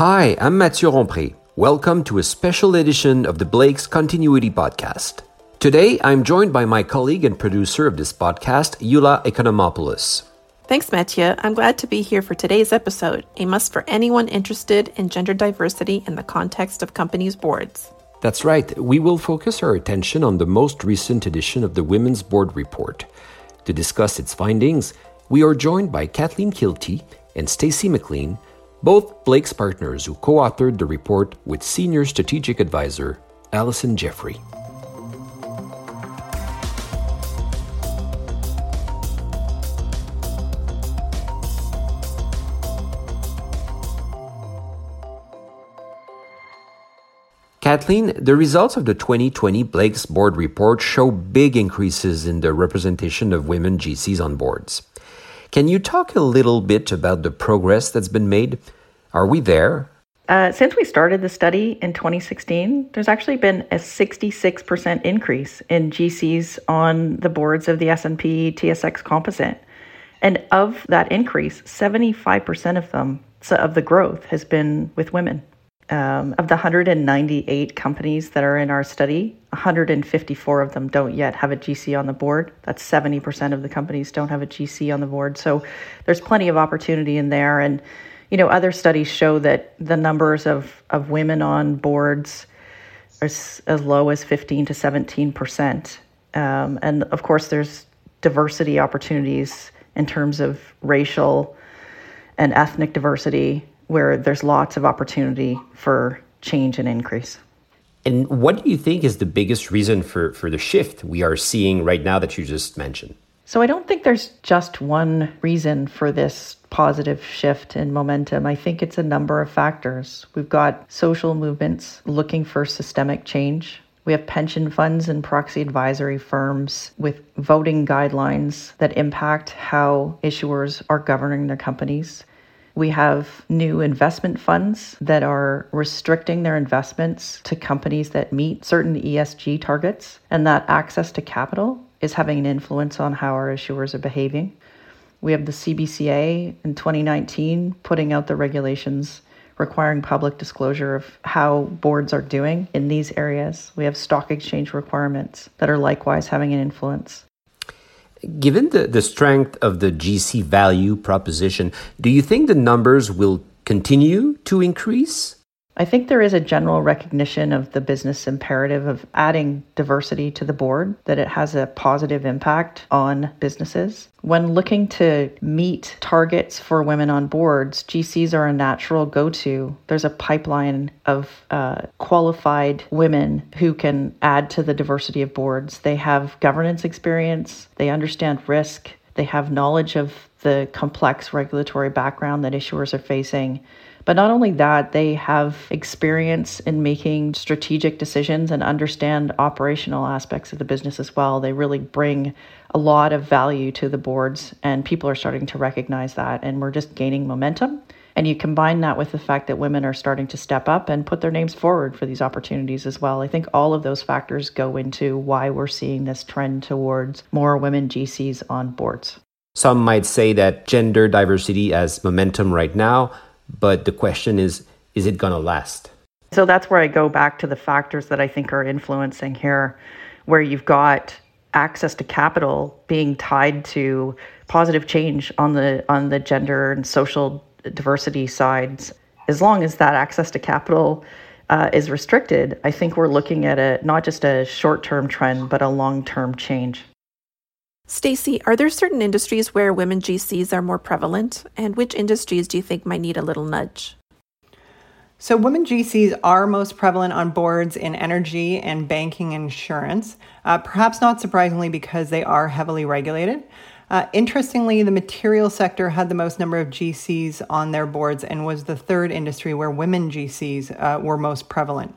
Hi, I'm Mathieu Rompré. Welcome to a special edition of the Blakes Continuity Podcast. Today, I'm joined by my colleague and producer of this podcast, Eula Economopoulos. Thanks, Mathieu. I'm glad to be here for today's episode, a must for anyone interested in gender diversity in the context of companies' boards. That's right. We will focus our attention on the most recent edition of the Women's Board Report. To discuss its findings, we are joined by Kathleen Keilty and Stacy McLean, both Blakes partners who co authored the report with senior strategic advisor Alison Jeffrey. Kathleen, the results of the 2020 Blakes Board report show big increases in the representation of women GCs on boards. Can you talk a little bit about the progress that's been made? Are we there? Uh, since we started the study in 2016, there's actually been a 66% increase in GCs on the boards of the S&P TSX Composite. And of that increase, 75% of them, so of the growth, has been with women. Um, of the 198 companies that are in our study, 154 of them don't yet have a GC on the board. That's 70% of the companies don't have a GC on the board. So there's plenty of opportunity in there. And, you know, other studies show that the numbers of, of women on boards are as, low as 15 to 17%. Um, and of course, there's diversity opportunities in terms of racial and ethnic diversity where there's lots of opportunity for change and increase. And what do you think is the biggest reason for, for the shift we are seeing right now that you just mentioned? So I don't think there's just one reason for this positive shift in momentum. I think it's a number of factors. We've got social movements looking for systemic change. We have pension funds and proxy advisory firms with voting guidelines that impact how issuers are governing their companies. We have new investment funds that are restricting their investments to companies that meet certain ESG targets, and that access to capital is having an influence on how our issuers are behaving. We have the CBCA in 2019 putting out the regulations requiring public disclosure of how boards are doing in these areas. We have stock exchange requirements that are likewise having an influence. Given the, the strength of the GC value proposition, do you think the numbers will continue to increase? I think there is a general recognition of the business imperative of adding diversity to the board, that it has a positive impact on businesses. When looking to meet targets for women on boards, GCs are a natural go to. There's a pipeline of uh, qualified women who can add to the diversity of boards. They have governance experience, they understand risk, they have knowledge of the complex regulatory background that issuers are facing but not only that, they have experience in making strategic decisions and understand operational aspects of the business as well. They really bring a lot of value to the boards, and people are starting to recognize that. And we're just gaining momentum. And you combine that with the fact that women are starting to step up and put their names forward for these opportunities as well. I think all of those factors go into why we're seeing this trend towards more women GCs on boards. Some might say that gender diversity has momentum right now, but the question is, is it going to last? So that's where I go back to the factors that I think are influencing here, where you've got access to capital being tied to positive change on the on the gender and social diversity sides. As long as that access to capital uh, is restricted, I think we're looking at a not just a short term trend, but a long term change. Stacy, are there certain industries where women GCs are more prevalent? And which industries do you think might need a little nudge? So, women GCs are most prevalent on boards in energy and banking insurance, uh, perhaps not surprisingly because they are heavily regulated. Uh, interestingly, the material sector had the most number of GCs on their boards and was the third industry where women GCs uh, were most prevalent.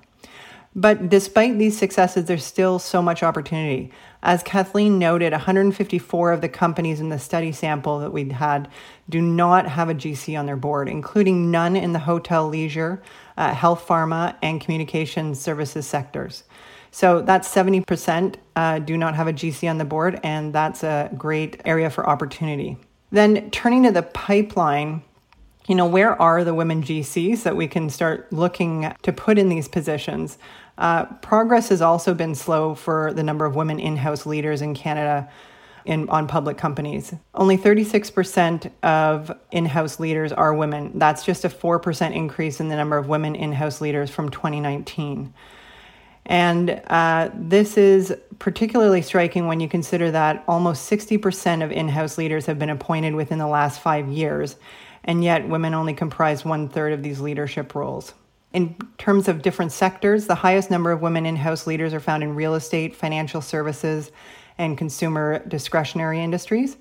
But despite these successes, there's still so much opportunity. As Kathleen noted, 154 of the companies in the study sample that we had do not have a GC on their board, including none in the hotel, leisure, uh, health, pharma, and communication services sectors. So that's 70% uh, do not have a GC on the board, and that's a great area for opportunity. Then turning to the pipeline, you know, where are the women GCs that we can start looking to put in these positions? Uh, progress has also been slow for the number of women in house leaders in Canada in, on public companies. Only 36% of in house leaders are women. That's just a 4% increase in the number of women in house leaders from 2019. And uh, this is particularly striking when you consider that almost 60% of in house leaders have been appointed within the last five years, and yet women only comprise one third of these leadership roles. In terms of different sectors, the highest number of women in house leaders are found in real estate, financial services, and consumer discretionary industries.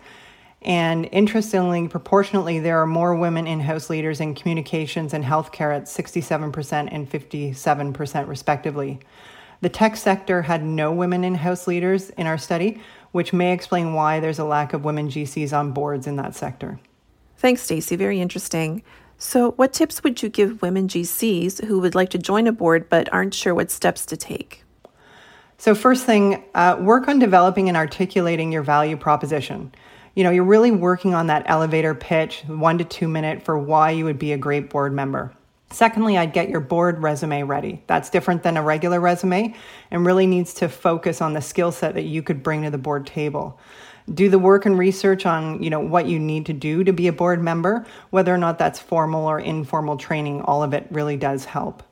And interestingly, proportionately, there are more women in house leaders in communications and healthcare at 67% and 57%, respectively. The tech sector had no women in house leaders in our study, which may explain why there's a lack of women GCs on boards in that sector. Thanks, Stacy. Very interesting. So, what tips would you give women GCs who would like to join a board but aren't sure what steps to take? So, first thing, uh, work on developing and articulating your value proposition. You know, you're really working on that elevator pitch, one to two minute, for why you would be a great board member. Secondly, I'd get your board resume ready. That's different than a regular resume and really needs to focus on the skill set that you could bring to the board table. Do the work and research on, you know, what you need to do to be a board member, whether or not that's formal or informal training, all of it really does help.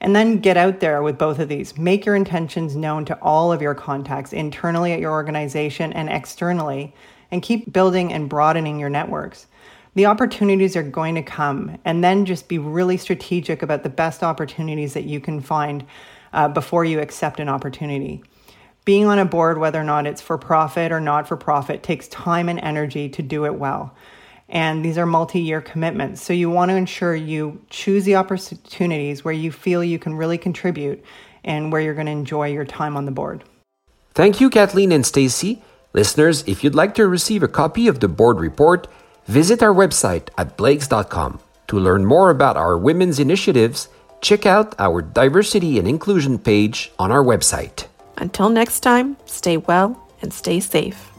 And then get out there with both of these. Make your intentions known to all of your contacts internally at your organization and externally, and keep building and broadening your networks. The opportunities are going to come, and then just be really strategic about the best opportunities that you can find uh, before you accept an opportunity. Being on a board, whether or not it's for profit or not for profit, takes time and energy to do it well. And these are multi year commitments. So you want to ensure you choose the opportunities where you feel you can really contribute and where you're going to enjoy your time on the board. Thank you, Kathleen and Stacy. Listeners, if you'd like to receive a copy of the board report, visit our website at blakes.com. To learn more about our women's initiatives, check out our diversity and inclusion page on our website. Until next time, stay well and stay safe.